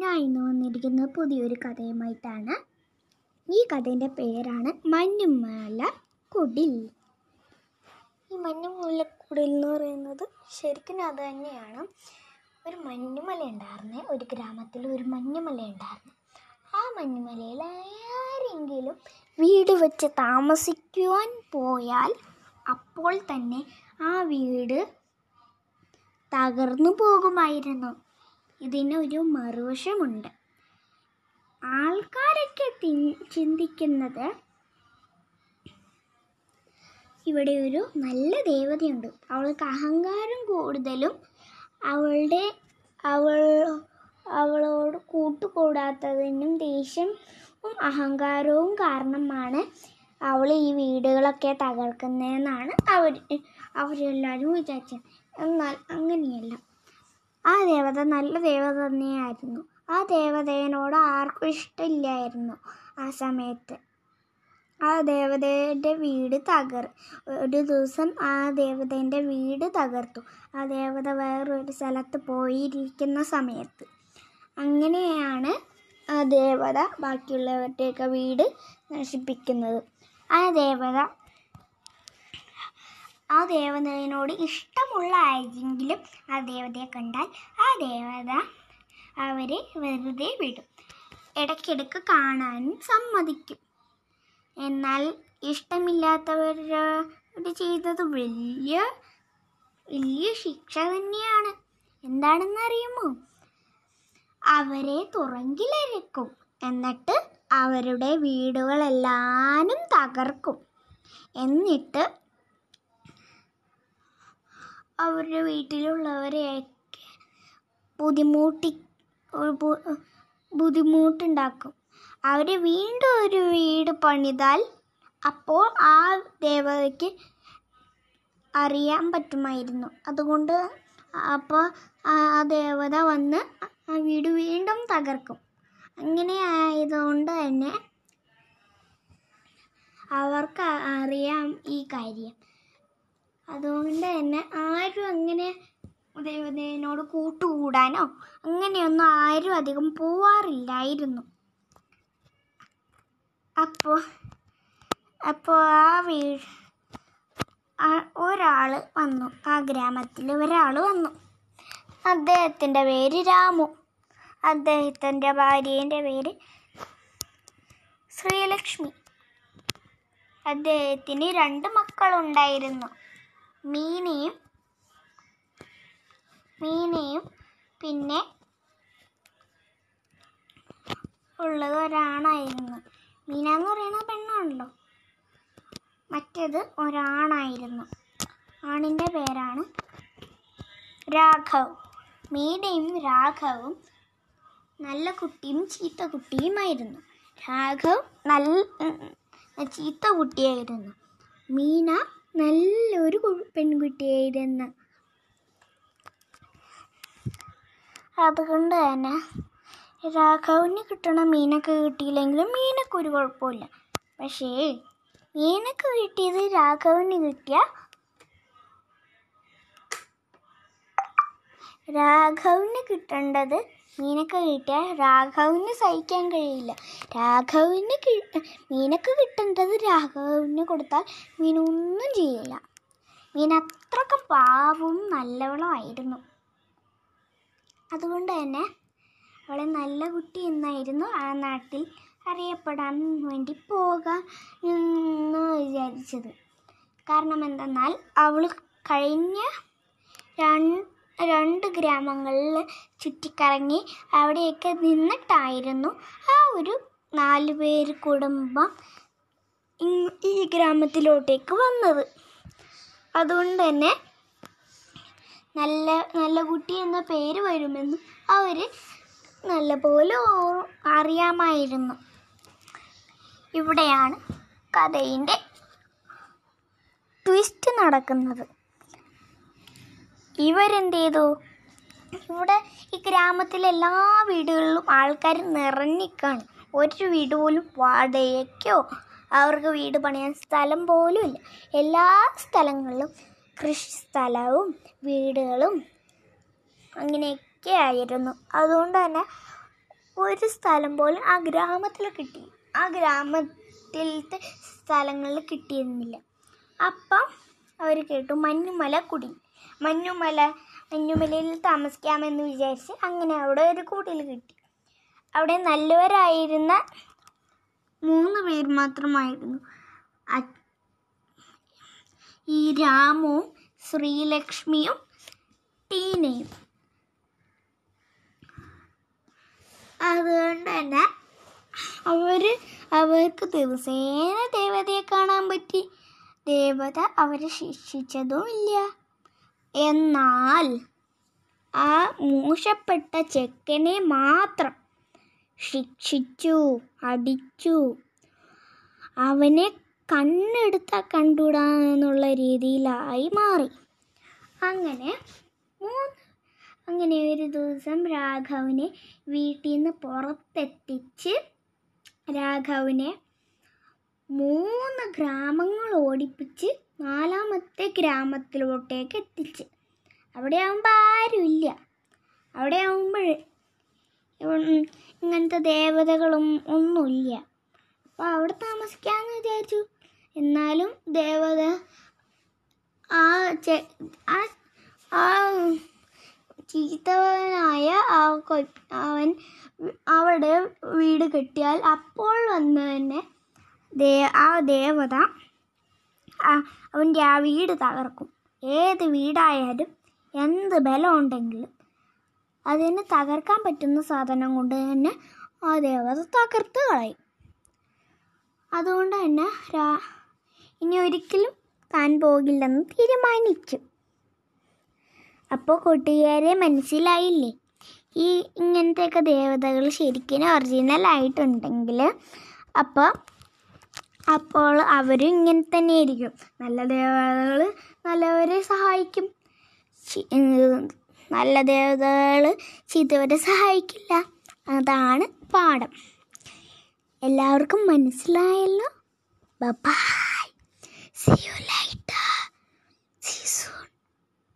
ഞാൻ ഇന്ന് വന്നിരിക്കുന്നത് പുതിയൊരു കഥയുമായിട്ടാണ്. ഈ കഥേന്റെ പേരാണ് മഞ്ഞുമല കുടിൽ. ഈ മഞ്ഞുമല കുടിൽ എന്ന് പറയുന്നത് ശരിക്കും അത് തന്നെയാണ്. ഒരു മഞ്ഞുമല ഉണ്ടായിരുന്നേ ഒരു ഗ്രാമത്തിൽ ഒരു മഞ്ഞുമല ഉണ്ടായിരുന്നു. ആ മഞ്ഞുമലയിൽ ആരെങ്കിലും വീട് വെച്ച് താമസിക്കുവാൻ പോയാൽ അപ്പോൾ തന്നെ ആ വീട് തകർന്നു പോകുമായിരുന്നു. ഇതിനൊരു മറുവശമുണ്ട്. ആൾക്കാരൊക്കെ ചിന്തിക്കുന്നത് ഇവിടെ ഒരു നല്ല ദേവതയുണ്ട്. അവൾക്ക് അഹങ്കാരം കൂടുതലും അവളുടെ അവൾ അവളോട് കൂട്ടുകൂടാത്തതിനും ദേഷ്യം അഹങ്കാരവും കാരണമാണ് അവൾ ഈ വീടുകളൊക്കെ തകർക്കുന്നതെന്നാണ് അവർ അവരെല്ലാവരും വിചാരിച്ചത്. എന്നാൽ അങ്ങനെയല്ല. ആ ദേവത നല്ല ദേവത തന്നെയായിരുന്നു. ആ ദേവതയോട് ആർക്കും ഇഷ്ടമില്ലായിരുന്നു ആ സമയത്ത്. ആ ദേവതയുടെ വീട് തകർ ഒരു ദിവസം ആ ദേവതേന്റെ വീട് തകർത്തു. ആ ദേവത വേറൊരു സ്ഥലത്ത് പോയിരിക്കുന്ന സമയത്ത്. അങ്ങനെയാണ് ആ ദേവത ബാക്കിയുള്ളവരുടെയൊക്കെ വീട് നശിപ്പിക്കുന്നത്. ആ ദേവത ആ ദേവതയോട് ഇഷ്ടമുള്ള ആരെങ്കിലും ആ ദേവതയെ കണ്ടാൽ ആ ദേവത അവരെ വെറുതെ വിടും. ഇടയ്ക്കിടയ്ക്ക് കാണാനും സമ്മതിക്കും. എന്നാൽ ഇഷ്ടമില്ലാത്തവരോട് ചെയ്തത് വലിയ വലിയ ശിക്ഷ തന്നെയാണ്. എന്താണെന്ന് അറിയുമോ അവരെ തുറങ്കിലരക്കും. എന്നിട്ട് അവരുടെ വീടുകളെല്ലാനും തകർക്കും. എന്നിട്ട് അവരുടെ വീട്ടിലുള്ളവരെയൊക്കെ ബുദ്ധിമുട്ടി ബുദ്ധിമുട്ടുണ്ടാക്കും. അവർ വീണ്ടും ഒരു വീട് പണിതാൽ അപ്പോൾ ആ ദേവതയ്ക്ക് അറിയാൻ പറ്റുമായിരുന്നു. അതുകൊണ്ട് അപ്പോൾ ആ ദേവത വന്ന് ആ വീട് വീണ്ടും തകർക്കും. അങ്ങനെ ആയതുകൊണ്ട് തന്നെ അവർക്ക് അറിയാം ഈ കാര്യം. അതുകൊണ്ട് തന്നെ ആരും അങ്ങനെ ദേവതയോട് കൂട്ടുകൂടാനോ അങ്ങനെയൊന്നും ആരും അധികം പോവാറില്ലായിരുന്നു. അപ്പോൾ അപ്പോൾ ആ വീ ഒരാൾ വന്നു. ആ ഗ്രാമത്തിൽ ഒരാൾ വന്നു. അദ്ദേഹത്തിന്റെ പേര് രാമു. അദ്ദേഹത്തിന്റെ ഭാര്യേന്റെ പേര് ശ്രീലക്ഷ്മി. അദ്ദേഹത്തിന് രണ്ട് മക്കളുണ്ടായിരുന്നു. മീനയും മീനയും പിന്നെ ഉള്ളത് ഒരാണായിരുന്നു. മീന എന്ന് പറയുന്ന പെണ്ണാണല്ലോ. മറ്റേത് ഒരാണായിരുന്നു. ആണിന്റെ പേരാണ് രാഘവ്. മീനയും രാഘവും നല്ല കുട്ടിയും ചീത്ത കുട്ടിയുമായിരുന്നു. രാഘവ് നല്ല ചീത്ത കുട്ടിയായിരുന്നു. മീന നല്ലൊരു പെൺകുട്ടിയായിരുന്നു. അതുകൊണ്ട് തന്നെ രാഘവിന് കിട്ടണ മീനൊക്കെ കിട്ടിയില്ലെങ്കിലും മീനൊക്കെ ഒരു കുഴപ്പമില്ല. പക്ഷേ മീനൊക്കെ കിട്ടിയത് രാഘവിന് കിട്ടിയ രാഘവിന് കിട്ടേണ്ടത് മീനൊക്കെ കിട്ടിയാൽ രാഘവിന് സഹിക്കാൻ കഴിയില്ല. രാഘവിന് മീനൊക്കെ കിട്ടേണ്ടത് രാഘവിന് കൊടുത്താൽ മീനൊന്നും ചെയ്യില്ല. മീൻ അത്രയ്ക്ക് പാവവും നല്ലവളുമായിരുന്നു അതുകൊണ്ട് തന്നെ അവളെ നല്ല കുട്ടി എന്നായിരുന്നു ആ നാട്ടിൽ അറിയപ്പെടാൻ വേണ്ടി പോകാൻ എന്ന് വിചാരിച്ചത്. കാരണം എന്തെന്നാൽ അവൾ കഴിഞ്ഞ രണ്ട് രണ്ട് ഗ്രാമങ്ങളിൽ ചുറ്റിക്കറങ്ങി അവിടെയൊക്കെ നിന്നിട്ടായിരുന്നു ആ ഒരു നാല് പേര് കുടുംബം ഈ ഗ്രാമത്തിലോട്ടേക്ക് വന്നത്. അതുകൊണ്ട് തന്നെ നല്ല നല്ല കുട്ടി എന്ന പേര് വരുമെന്ന് അവർ നല്ലപോലെ പോലെ അറിയാമായിരുന്നു. ഇവിടെയാണ് കഥയിന്റെ ട്വിസ്റ്റ് നടക്കുന്നത്. ഇവരെന്ത് ചെയ്തു ഇവിടെ ഈ ഗ്രാമത്തിലെ എല്ലാ വീടുകളിലും ആൾക്കാർ നിറഞ്ഞിക്കാണ് ഒരു വീട് പോലും വാടകയ്ക്കോ അവർക്ക് വീട് പണിയാൻ സ്ഥലം പോലും ഇല്ല. എല്ലാ സ്ഥലങ്ങളിലും കൃഷി സ്ഥലവും വീടുകളും അങ്ങനെയൊക്കെ ആയിരുന്നു അതുകൊണ്ട് തന്നെ ഒരു സ്ഥലം പോലും ആ ഗ്രാമത്തിൽ കിട്ടി ആ ഗ്രാമത്തിലത്തെ സ്ഥലങ്ങളിൽ കിട്ടിയിരുന്നില്ല. അപ്പം അവർ കേട്ടു മഞ്ഞുമല കുടി മഞ്ഞുമല മഞ്ഞുമലയിൽ താമസിക്കാമെന്ന് വിചാരിച്ച് അങ്ങനെ അവിടെ ഒരു കൂട്ടിൽ കിട്ടി. അവിടെ നല്ലവരായിരുന്ന മൂന്ന് പേർ മാത്രമായിരുന്നു. ഈ രാമുവും ശ്രീലക്ഷ്മിയും ടീനയും. അതുകൊണ്ട് തന്നെ അവർ അവർക്ക് ദിവസേന ദേവതയെ കാണാൻ പറ്റി. ദേവത അവരെ ശിക്ഷിച്ചതുമില്ല. എന്നാൽ ആ മോശപ്പെട്ട ചെക്കനെ മാത്രം ശിക്ഷിച്ചു അടിച്ചു. അവനെ കണ്ണെടുത്ത കണ്ടുടാ എന്നുള്ള രീതിയിലായി മാറി. അങ്ങനെ മൂന്ന് അങ്ങനെ ഒരു ദിവസം രാഘവനെ വീട്ടിൽ നിന്ന് പുറത്തെത്തിച്ച് രാഘവനെ മൂന്ന് ഗ്രാമങ്ങൾ ഓടിപ്പിച്ച് നാലാമത്തെ ഗ്രാമത്തിലോട്ടേക്ക് എത്തിച്ച്. അവിടെ ആകുമ്പോൾ ആരുമില്ല അവിടെ ആകുമ്പോൾ ഇങ്ങനത്തെ ദേവതകളും ഒന്നുമില്ല. അപ്പോൾ അവിടെ താമസിക്കാമെന്ന് വിചാരിച്ചു. എന്നാലും ദേവത ആ ചെ ആ ചീത്തവനായ ആ കൊ അവൻ അവിടെ വീട് കെട്ടിയാൽ അപ്പോൾ വന്ന് തന്നെ ദേ ആ ദേവത അവന്റെ ആ വീട് തകർക്കും. ഏത് വീടായാലും എന്ത് ബലമുണ്ടെങ്കിലും അതിന് തകർക്കാൻ പറ്റുന്ന സാധനം കൊണ്ട് തന്നെ ആ ദേവത തകർത്ത് കളയും. അതുകൊണ്ട് തന്നെ രാ ഇനി ഒരിക്കലും താൻ പോകില്ലെന്ന് തീരുമാനിച്ചു അപ്പോൾ കൂട്ടുകാരെ മനസ്സിലായില്ലേ? ഈ ഇങ്ങനത്തെയൊക്കെ ദേവതകൾ ശരിക്കും ഒറിജിനൽ ആയിട്ടുണ്ടെങ്കിൽ അപ്പോൾ അപ്പോൾ അവരും ഇങ്ങനെ തന്നെ ആയിരിക്കും നല്ല ദേവതകൾ നല്ലവരെ സഹായിക്കും. നല്ല ദേവതകൾ ചീത്തവരെ സഹായിക്കില്ല. അതാണ് പാഠം. എല്ലാവർക്കും മനസ്സിലായല്ലോ? By C U